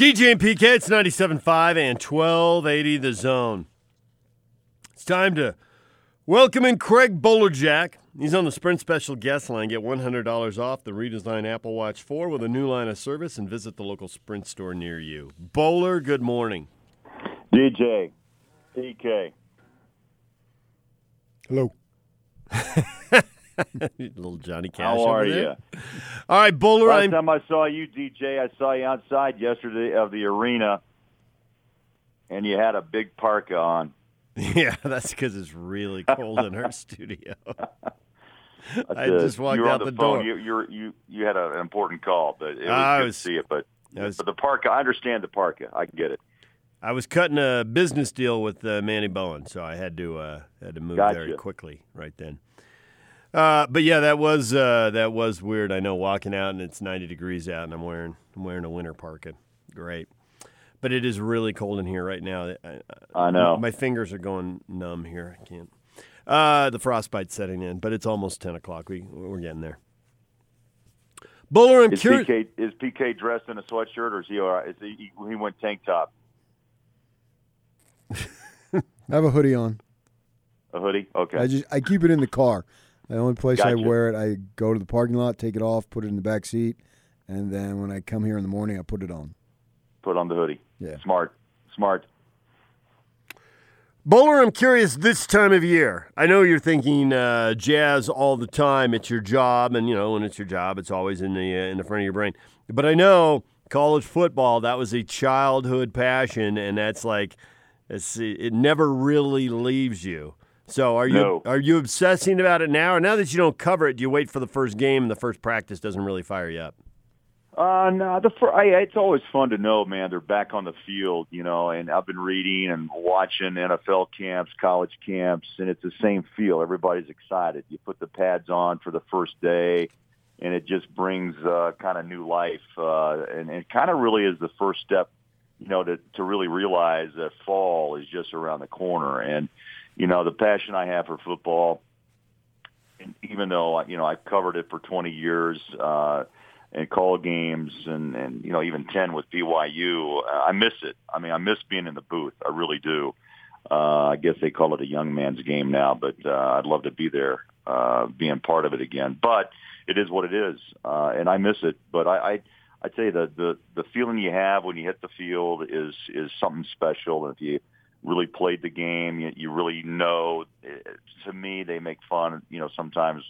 DJ and PK, it's 97.5 and 1280 the zone. It's time to welcome in Craig Bolerjack. He's on the Sprint Special Guest Line. Get $100 off the redesigned Apple Watch 4 with a new line of service and visit the local Sprint store near you. Bowler, good morning. DJ, PK. Hello. Little Johnny Cash. How are you? All right, Bowler. Last I'm time I saw you, DJ, I saw you outside yesterday of the arena, and you had a big parka on. yeah, that's because it's really cold in our studio. I just walked you were out the the, phone. door. You you you you had a, an important call, but it was I good was- to see it. But was- but the parka, I understand the parka. I get it. I was cutting a business deal with uh, Manny Bowen, so I had to uh, had to move Gotcha. quickly right then. Uh, but yeah, that was uh, that was weird. I know walking out and it's ninety degrees out, and I'm wearing I'm wearing a winter parka. Great, but it is really cold in here right now. I, I know. my fingers are going numb here. I can't. Uh, the frostbite's setting in, but it's almost ten o'clock. We we're getting there. Bowler, I'm Is curious. PK is PK dressed in a sweatshirt, or is he all right? Is he he went tank top, I have a hoodie on. a hoodie? Okay. I just I keep it in the car. The only place I wear it, I go to the parking lot, take it off, put it in the back seat, and then when I come here in the morning, I put it on. Put on the hoodie. Yeah. Smart, smart. Bowler, I'm curious this time of year. I know you're thinking uh, jazz all the time. It's your job, and you know when it's your job, it's always in the uh, in the front of your brain. But I know college football that was a childhood passion, and that's like it's, it never really leaves you. So are you No. are you obsessing about it now, or now that you don't cover it, do you wait for the first game and the first practice doesn't really fire you up? Uh, no, the fir- I, it's always fun to know, man. They're back on the field, you know. And I've been reading and watching NFL camps, college camps, and it's the same feel. Everybody's excited. You put the pads on for the first day, and it just brings uh, kind of new life. Uh, and it kind of really is the first step, you know, to to really realize that fall is just around the corner. And you know, the passion I have for football, and even though you know I've covered it for 20 years. Uh, and call games and and you know even 10 with BYU uh, I miss it. I mean I miss being in the booth. I really do. Uh I guess they call it a young man's game now but uh I'd love to be there uh being part of it again. But it is what it is uh and I miss it. But I I I'd say the the the feeling you have when you hit the field is is something special. And if you really played the game you, you really know to me they make fun you know sometimes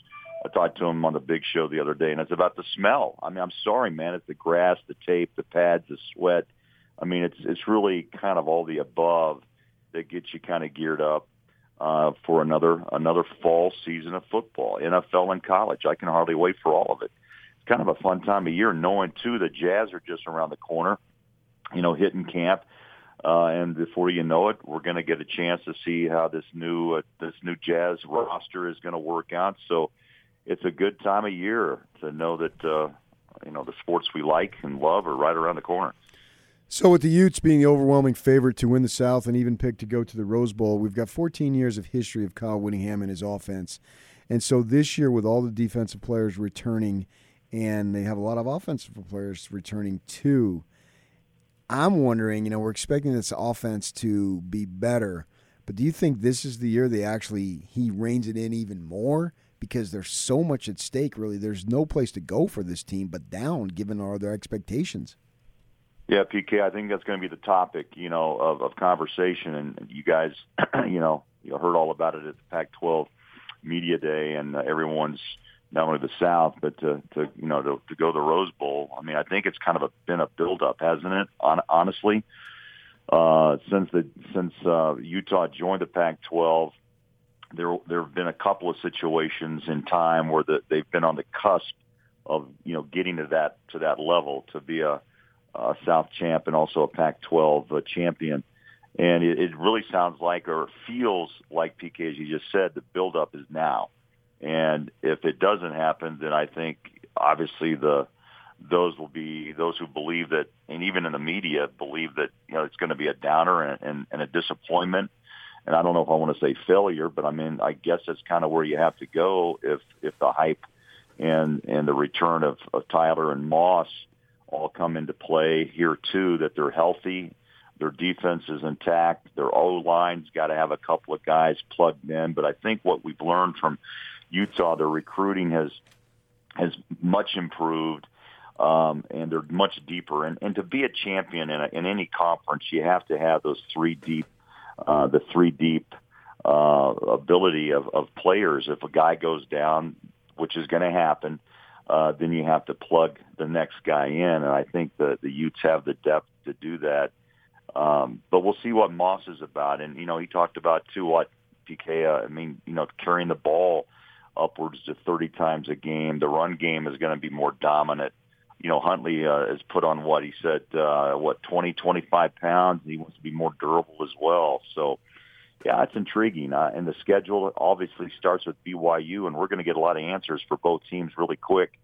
I talked to him on the big show the other day, and it's about the smell. I mean, I'm sorry, man. It's the grass, the tape, the pads, the sweat. I mean, it's it's really kind of all the above that gets you kind of geared up uh, for another another fall season of football, NFL and college. I can hardly wait for all of it. It's kind of a fun time of year, knowing too the Jazz are just around the corner. You know, hitting camp. Uh, and before you know it, we're going to get a chance to see how this new uh, this new Jazz roster is going to work out. So, it's a good time of year to know that uh, you know the sports we like and love are right around the corner. So with the Utes being the overwhelming favorite to win the South and even picked to go to the Rose Bowl, we've got 14 years of history of Kyle Whittingham and his offense. And so this year, with all the defensive players returning, and they have a lot of offensive players returning too, I'm wondering, you know, we're expecting this offense to be better, but do you think this is the year they actually he reins it in even more? Because there's so much at stake, really. There's no place to go for this team but down, given our other expectations. Yeah, PK, I think that's going to be the topic, you know, of, of conversation. And you guys, you know, you heard all about it at the Pac-12 media day, and uh, everyone's not only the South, but to, to you know to, to go to the Rose Bowl. I mean, I think it's kind of a, been a build-up, hasn't it? On, honestly, uh, since the since uh, Utah joined the Pac-12, there there have been a couple of situations in time where the, they've been on the cusp of you know getting to that to that level to be a, a South champ and also a Pac-12 uh, champion. And it, it really sounds like, or feels like, PK, as you just said, the buildup is now. And if it doesn't happen, then I think obviously the those will be those who believe that, and even in the media believe that you know it's going to be a downer and, and, and a disappointment. And I don't know if I want to say failure, but I mean I guess that's kind of where you have to go if if the hype and and the return of, of Tyler and Moss all come into play here too. That they're healthy, their defense is intact, their O line's got to have a couple of guys plugged in. But I think what we've learned from Utah, their recruiting has has much improved. Um, and they're much deeper. And, and to be a champion in, a, in any conference, you have to have those three deep, uh, the three deep uh, ability of, of players. If a guy goes down, which is going to happen, uh, then you have to plug the next guy in. And I think the the Utes have the depth to do that. Um, but we'll see what Moss is about. And you know, he talked about too what PK. Uh, I mean, you know, carrying the ball upwards to 30 times a game. The run game is going to be more dominant. You know, Huntley uh, has put on what he said, uh, what 20, 25 pounds. He wants to be more durable as well. So yeah, it's intriguing. Uh, and the schedule obviously starts with BYU, and we're going to get a lot of answers for both teams really quick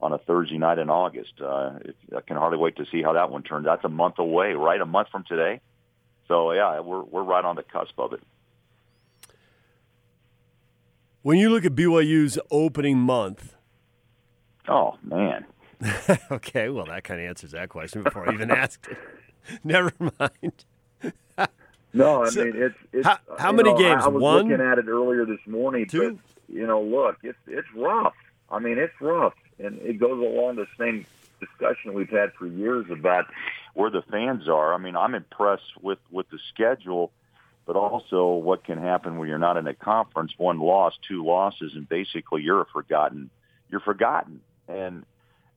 on a Thursday night in August. Uh, I can hardly wait to see how that one turns. That's a month away, right? A month from today. So yeah, we're we're right on the cusp of it. When you look at BYU's opening month, oh man. okay, well that kind of answers that question before I even asked it. Never mind. No, I so, mean it's it's how, how many know, games? I, I was One, looking at it earlier this morning. Two. But, you know, look, it's it's rough. I mean, it's rough, and it goes along the same discussion we've had for years about where the fans are. I mean, I'm impressed with with the schedule, but also what can happen when you're not in a conference. One loss, two losses, and basically you're a forgotten. You're forgotten, and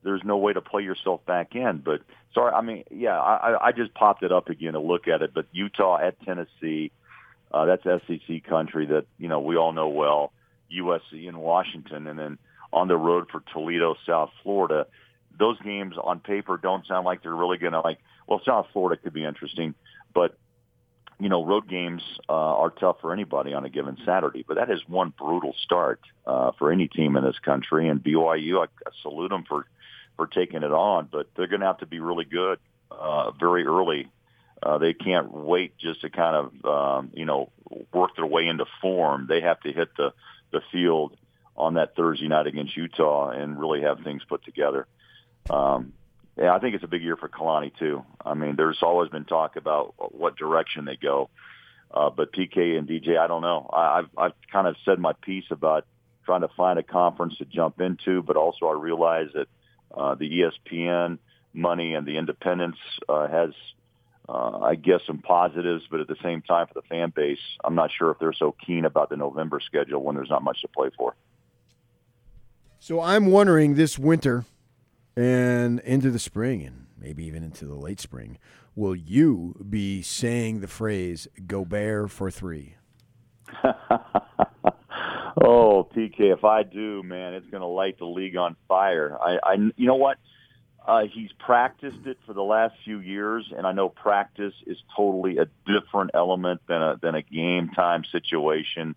there's no way to play yourself back in. But sorry, I mean, yeah, I, I just popped it up again to look at it. But Utah at Tennessee, uh, that's SEC country that you know we all know well. USC in Washington, and then on the road for Toledo, South Florida. Those games on paper don't sound like they're really going to like. Well, South Florida could be interesting, but you know, road games uh, are tough for anybody on a given Saturday. But that is one brutal start uh, for any team in this country. And BYU, I, I salute them for for taking it on, but they're going to have to be really good uh, very early. Uh, they can't wait just to kind of um, you know work their way into form. They have to hit the the field on that Thursday night against Utah and really have things put together. Um, yeah, I think it's a big year for Kalani too. I mean, there's always been talk about what direction they go, uh, but PK and DJ, I don't know. I, I've I've kind of said my piece about trying to find a conference to jump into, but also I realize that uh, the ESPN money and the independence uh, has, uh, I guess, some positives, but at the same time, for the fan base, I'm not sure if they're so keen about the November schedule when there's not much to play for. So I'm wondering this winter and into the spring and maybe even into the late spring, will you be saying the phrase "Gobert for three? Oh, PK, if I do, man, it's going to light the league on fire. I, I you know what? Uh, he's practiced it for the last few years, and I know practice is totally a different element than a than a game time situation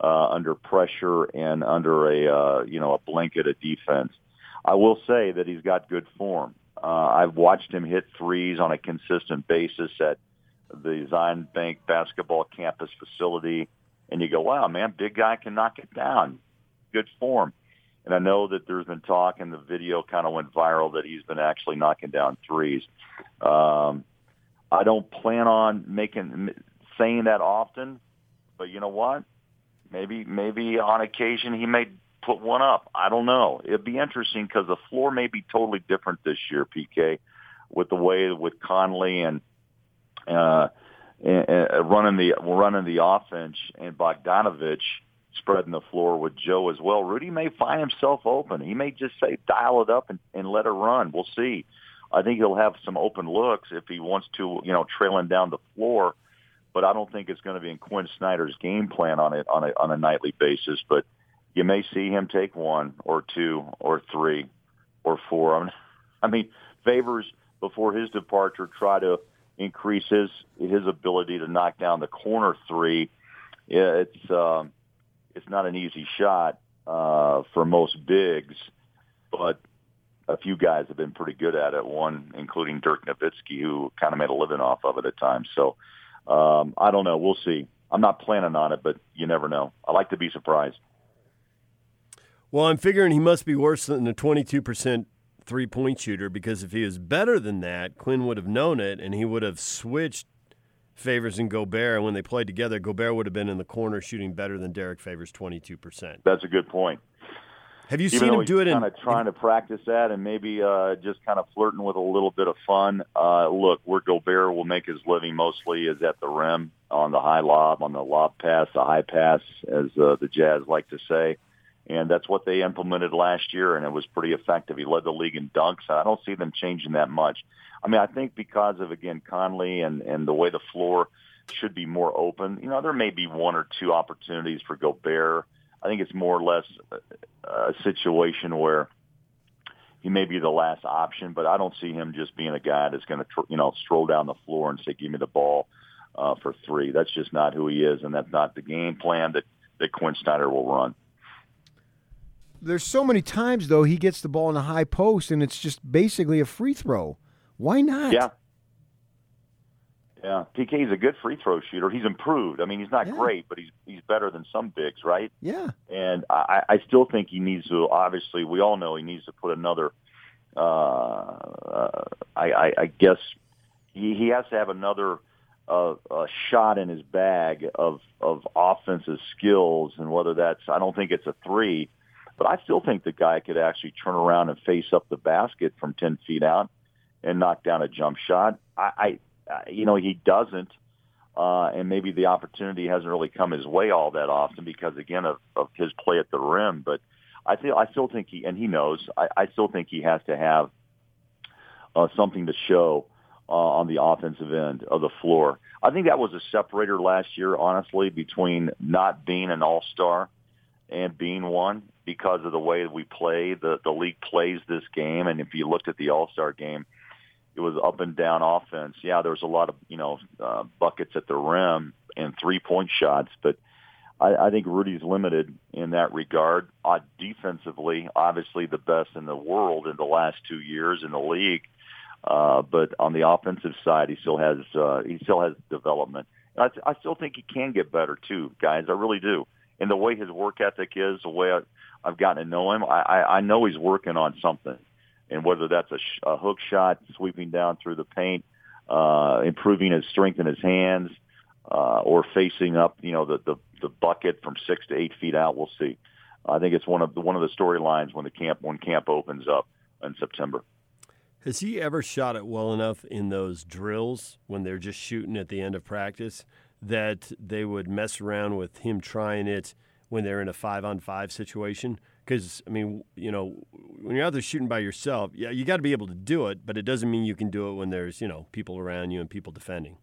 uh, under pressure and under a uh, you know a blanket of defense. I will say that he's got good form. Uh, I've watched him hit threes on a consistent basis at the Zion Bank basketball campus facility and you go, wow, man, big guy can knock it down. Good form. And I know that there's been talk, and the video kind of went viral that he's been actually knocking down threes. Um, I don't plan on making saying that often, but you know what? Maybe maybe on occasion he may put one up. I don't know. It'd be interesting because the floor may be totally different this year, PK, with the way with Conley and uh, uh, running the running the offense and Bogdanovich spreading the floor with Joe as well. Rudy may find himself open. He may just say dial it up and, and let it run. We'll see. I think he'll have some open looks if he wants to, you know, trailing down the floor. But I don't think it's going to be in Quinn Snyder's game plan on it on a on a nightly basis. But you may see him take one or two or three or four. I mean, I mean Favors before his departure try to increase his his ability to knock down the corner three. Yeah, It's um, it's not an easy shot uh, for most bigs, but a few guys have been pretty good at it. One, including Dirk Nowitzki, who kind of made a living off of it at times. So um, I don't know. We'll see. I'm not planning on it, but you never know. I like to be surprised. Well, I'm figuring he must be worse than the 22% three point shooter because if he was better than that, Quinn would have known it and he would have switched Favors and Gobert. And when they played together, Gobert would have been in the corner shooting better than Derrick Favors, 22%. That's a good point. Have you Even seen him do it kind of trying to practice that and maybe uh, just kind of flirting with a little bit of fun. Uh, look, where Gobert will make his living mostly is at the rim on the high lob, on the lob pass, the high pass, as uh, the Jazz like to say. And that's what they implemented last year, and it was pretty effective. He led the league in dunks. I don't see them changing that much. I mean, I think because of again Conley and and the way the floor should be more open. You know, there may be one or two opportunities for Gobert. I think it's more or less a a situation where he may be the last option, but I don't see him just being a guy that's going to, tr- you know, stroll down the floor and say, "Give me the ball uh, for three. That's just not who he is, and that's not the game plan that that Quinn Snyder will run. There's so many times though he gets the ball in the high post and it's just basically a free throw. Why not? Yeah. Yeah, PK is a good free throw shooter. He's improved. I mean, he's not Yeah. great, but he's he's better than some bigs, right? Yeah. And I, I still think he needs to. Obviously, we all know he needs to put another. Uh, uh, I, I, I guess he, he has to have another uh, uh, shot in his bag of of offensive skills, and whether that's I don't think it's a three, but I still think the guy could actually turn around and face up the basket from ten feet out and knock down a jump shot. I, I you know, he doesn't, uh, and maybe the opportunity hasn't really come his way all that often because again of, of his play at the rim. But I feel I still think he and he knows. I, I still think he has to have uh, something to show uh, on the offensive end of the floor. I think that was a separator last year, honestly, between not being an all star and being one because of the way that we play. The the league plays this game, and if you looked at the All Star game it was up and down offense. Yeah, there was a lot of you know uh, buckets at the rim and three point shots, but I, I think Rudy's limited in that regard. Uh, defensively, obviously the best in the world in the last two years in the league, uh, but on the offensive side, he still has uh, he still has development. And I, I still think he can get better too, guys. I really do. And the way his work ethic is, the way I, I've gotten to know him, I, I, I know he's working on something and whether that's a, sh- a hook shot, sweeping down through the paint, uh, improving his strength in his hands, uh, or facing up, you know, the, the the bucket from six to eight feet out. We'll see. I think it's one of the one of the storylines when the camp when camp opens up in September. Has he ever shot it well enough in those drills when they're just shooting at the end of practice that they would mess around with him trying it when they're in a five on five situation? Because, I mean, you know, when you're out there shooting by yourself, yeah, you got to be able to do it, but it doesn't mean you can do it when there's, you know, people around you and people defending.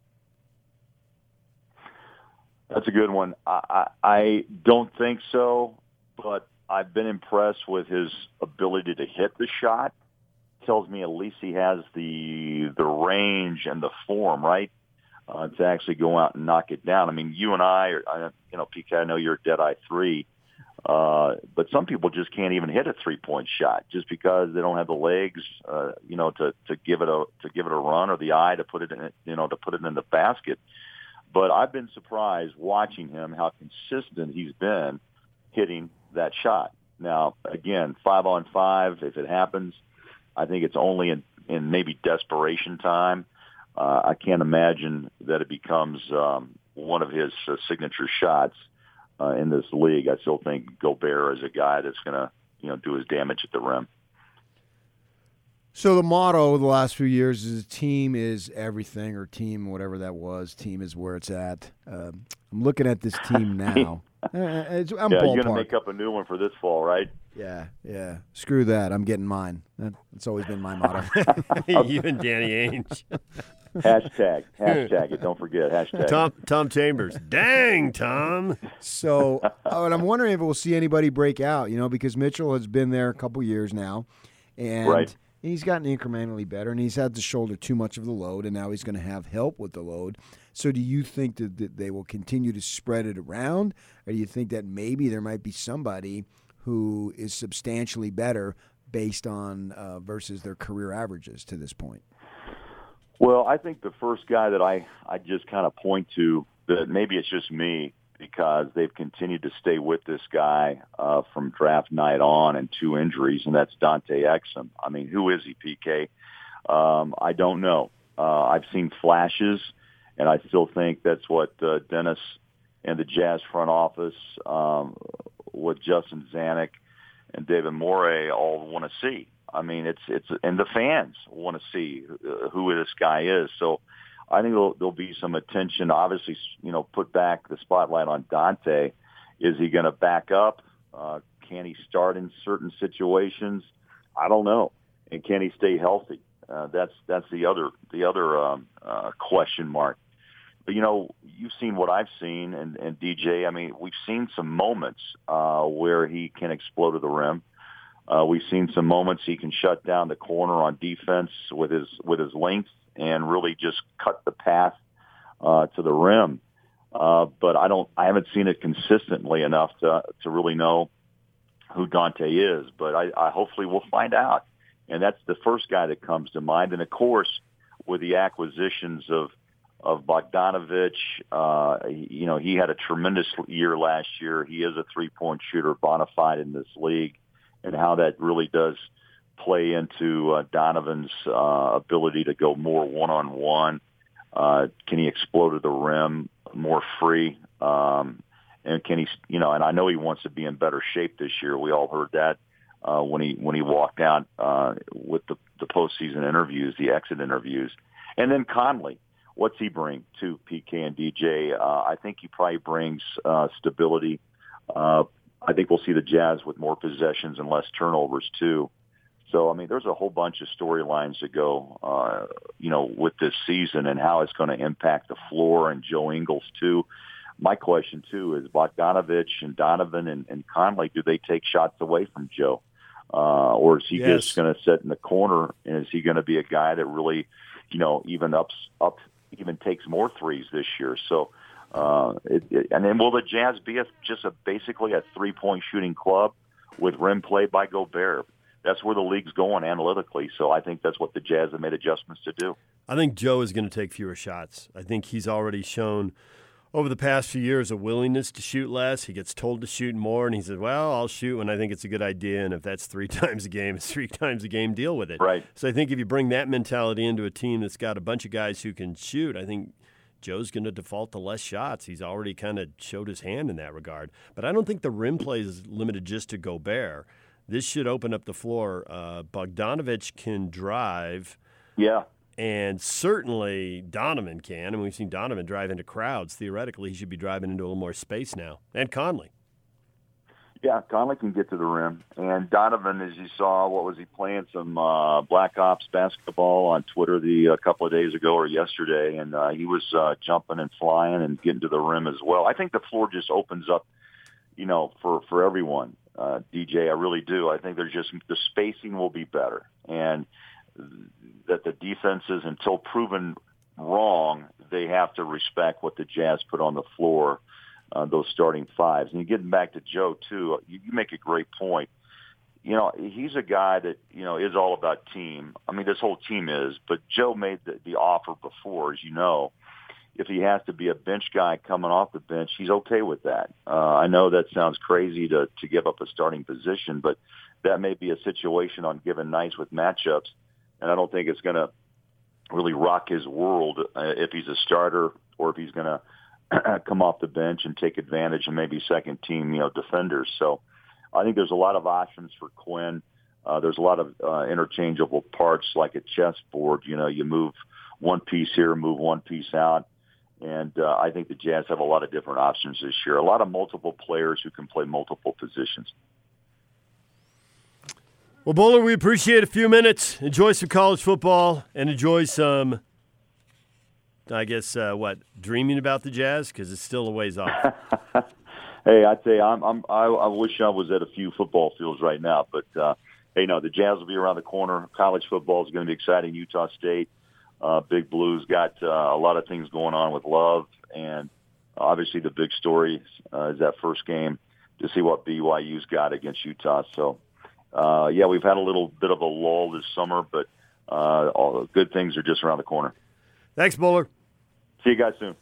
That's a good one. I, I, I don't think so, but I've been impressed with his ability to hit the shot. Tells me at least he has the the range and the form, right, uh, to actually go out and knock it down. I mean, you and I, are, I you know, PK, I know you're a dead eye three, uh, but some people just can't even hit a three point shot just because they don't have the legs, uh, you know, to to give it a to give it a run or the eye to put it in, you know, to put it in the basket. But I've been surprised watching him how consistent he's been hitting that shot. Now, again, five on five, if it happens, I think it's only in, in maybe desperation time. Uh, I can't imagine that it becomes um, one of his uh, signature shots uh, in this league. I still think Gobert is a guy that's going to, you know, do his damage at the rim. So the motto of the last few years is team is everything, or team whatever that was. Team is where it's at. Um, I'm looking at this team now. Uh, it's, I'm yeah, ballpark. you're going to make up a new one for this fall, right? Yeah, yeah. Screw that. I'm getting mine. That, that's always been my motto. you and Danny Ainge. Hashtag, hashtag it. Don't forget hashtag. Tom Tom Chambers. Dang, Tom. so, oh, and I'm wondering if we'll see anybody break out. You know, because Mitchell has been there a couple years now, and Right. he's gotten incrementally better, and he's had to shoulder too much of the load, and now he's going to have help with the load. So, do you think that, that they will continue to spread it around, or do you think that maybe there might be somebody who is substantially better based on uh, versus their career averages to this point? Well, I think the first guy that I I just kind of point to that maybe it's just me because they've continued to stay with this guy uh, from draft night on and two injuries, and that's Dante Exum. I mean, who is he, PK? Um, I don't know. Uh, I've seen flashes, and I still think that's what uh, Dennis and the Jazz front office, um, what Justin Zanik and David Morway all want to see. I mean, it's it's and the fans want to see uh, who this guy is. So I think there'll, there'll be some attention. Obviously, you know, put back the spotlight on Dante. Is he going to back up? Uh, can he start in certain situations? I don't know. And can he stay healthy? Uh, that's that's the other the other um, uh, question mark. But you know, you've seen what I've seen, and, and DJ. I mean, we've seen some moments uh, where he can explode to the rim. Uh, we've seen some moments he can shut down the corner on defense with his with his length and really just cut the path uh, to the rim. Uh, but I don't, I haven't seen it consistently enough to to really know who Dante is. But I, I hopefully we'll find out. And that's the first guy that comes to mind. And of course, with the acquisitions of of Bogdanovich, uh, you know, he had a tremendous year last year. He is a three point shooter, bona fide in this league, and how that really does play into uh, Donovan's uh, ability to go more one on one. Can he explode to the rim more free? Um, and can he, you know, and I know he wants to be in better shape this year. We all heard that uh, when he when he walked out uh, with the the postseason interviews, the exit interviews, and then Conley. What's he bring to PK and DJ? Uh, I think he probably brings uh, stability. Uh, I think we'll see the Jazz with more possessions and less turnovers too. So, I mean, there's a whole bunch of storylines to go, uh, you know, with this season and how it's going to impact the floor and Joe Ingles too. My question too is Bogdanovich and Donovan and, and Conley, do they take shots away from Joe? Uh, or is he yes. just going to sit in the corner and is he going to be a guy that really, you know, even ups, up, even takes more threes this year? So, uh, it, it, and then will the Jazz be a, just a basically a three point shooting club with rim play by Gobert? that's where the league's going analytically. So I think that's what the Jazz have made adjustments to do. I think Joe is going to take fewer shots. I think he's already shown over the past few years a willingness to shoot less. He gets told to shoot more, and he says, "Well, I'll shoot when I think it's a good idea, and if that's three times a game, it's three times a game. Deal with it." Right. So I think if you bring that mentality into a team that's got a bunch of guys who can shoot, I think Joe's going to default to less shots. He's already kind of showed his hand in that regard. But I don't think the rim play is limited just to Gobert this should open up the floor. Uh, Bogdanovich can drive. Yeah. And certainly Donovan can. And we've seen Donovan drive into crowds. Theoretically, he should be driving into a little more space now. And Conley. Yeah, Conley can get to the rim. And Donovan, as you saw, what was he playing? Some uh, Black Ops basketball on Twitter the a couple of days ago or yesterday, and uh, he was uh, jumping and flying and getting to the rim as well. I think the floor just opens up, you know, for for everyone uh, DJ. I really do. I think there's just the spacing will be better, and that the defenses, until proven wrong, they have to respect what the Jazz put on the floor. Uh, those starting fives, and getting back to Joe too, you, you make a great point. You know, he's a guy that you know is all about team. I mean, this whole team is, but Joe made the, the offer before, as you know, if he has to be a bench guy coming off the bench, he's okay with that. Uh, I know that sounds crazy to to give up a starting position, but that may be a situation on given nights with matchups, and I don't think it's going to really rock his world uh, if he's a starter or if he's going to come off the bench and take advantage of maybe second team you know defenders. So I think there's a lot of options for Quinn. Uh, there's a lot of uh, interchangeable parts like a chessboard. You know, you move one piece here, move one piece out and uh, I think the Jazz have a lot of different options this year. A lot of multiple players who can play multiple positions. Well, Bowler, we appreciate a few minutes. Enjoy some college football and enjoy some, I guess, uh, what dreaming about the Jazz because it's still a ways off. hey, I'd say I'm, I'm I, I wish I was at a few football fields right now, but uh, hey, no, the Jazz will be around the corner. College football is going to be exciting. Utah State uh, Big Blues got uh, a lot of things going on with Love, and obviously the big story uh, is that first game to see what BYU's got against Utah. So, uh, yeah, we've had a little bit of a lull this summer, but uh, all the good things are just around the corner. Thanks, Bowler. See you guys soon.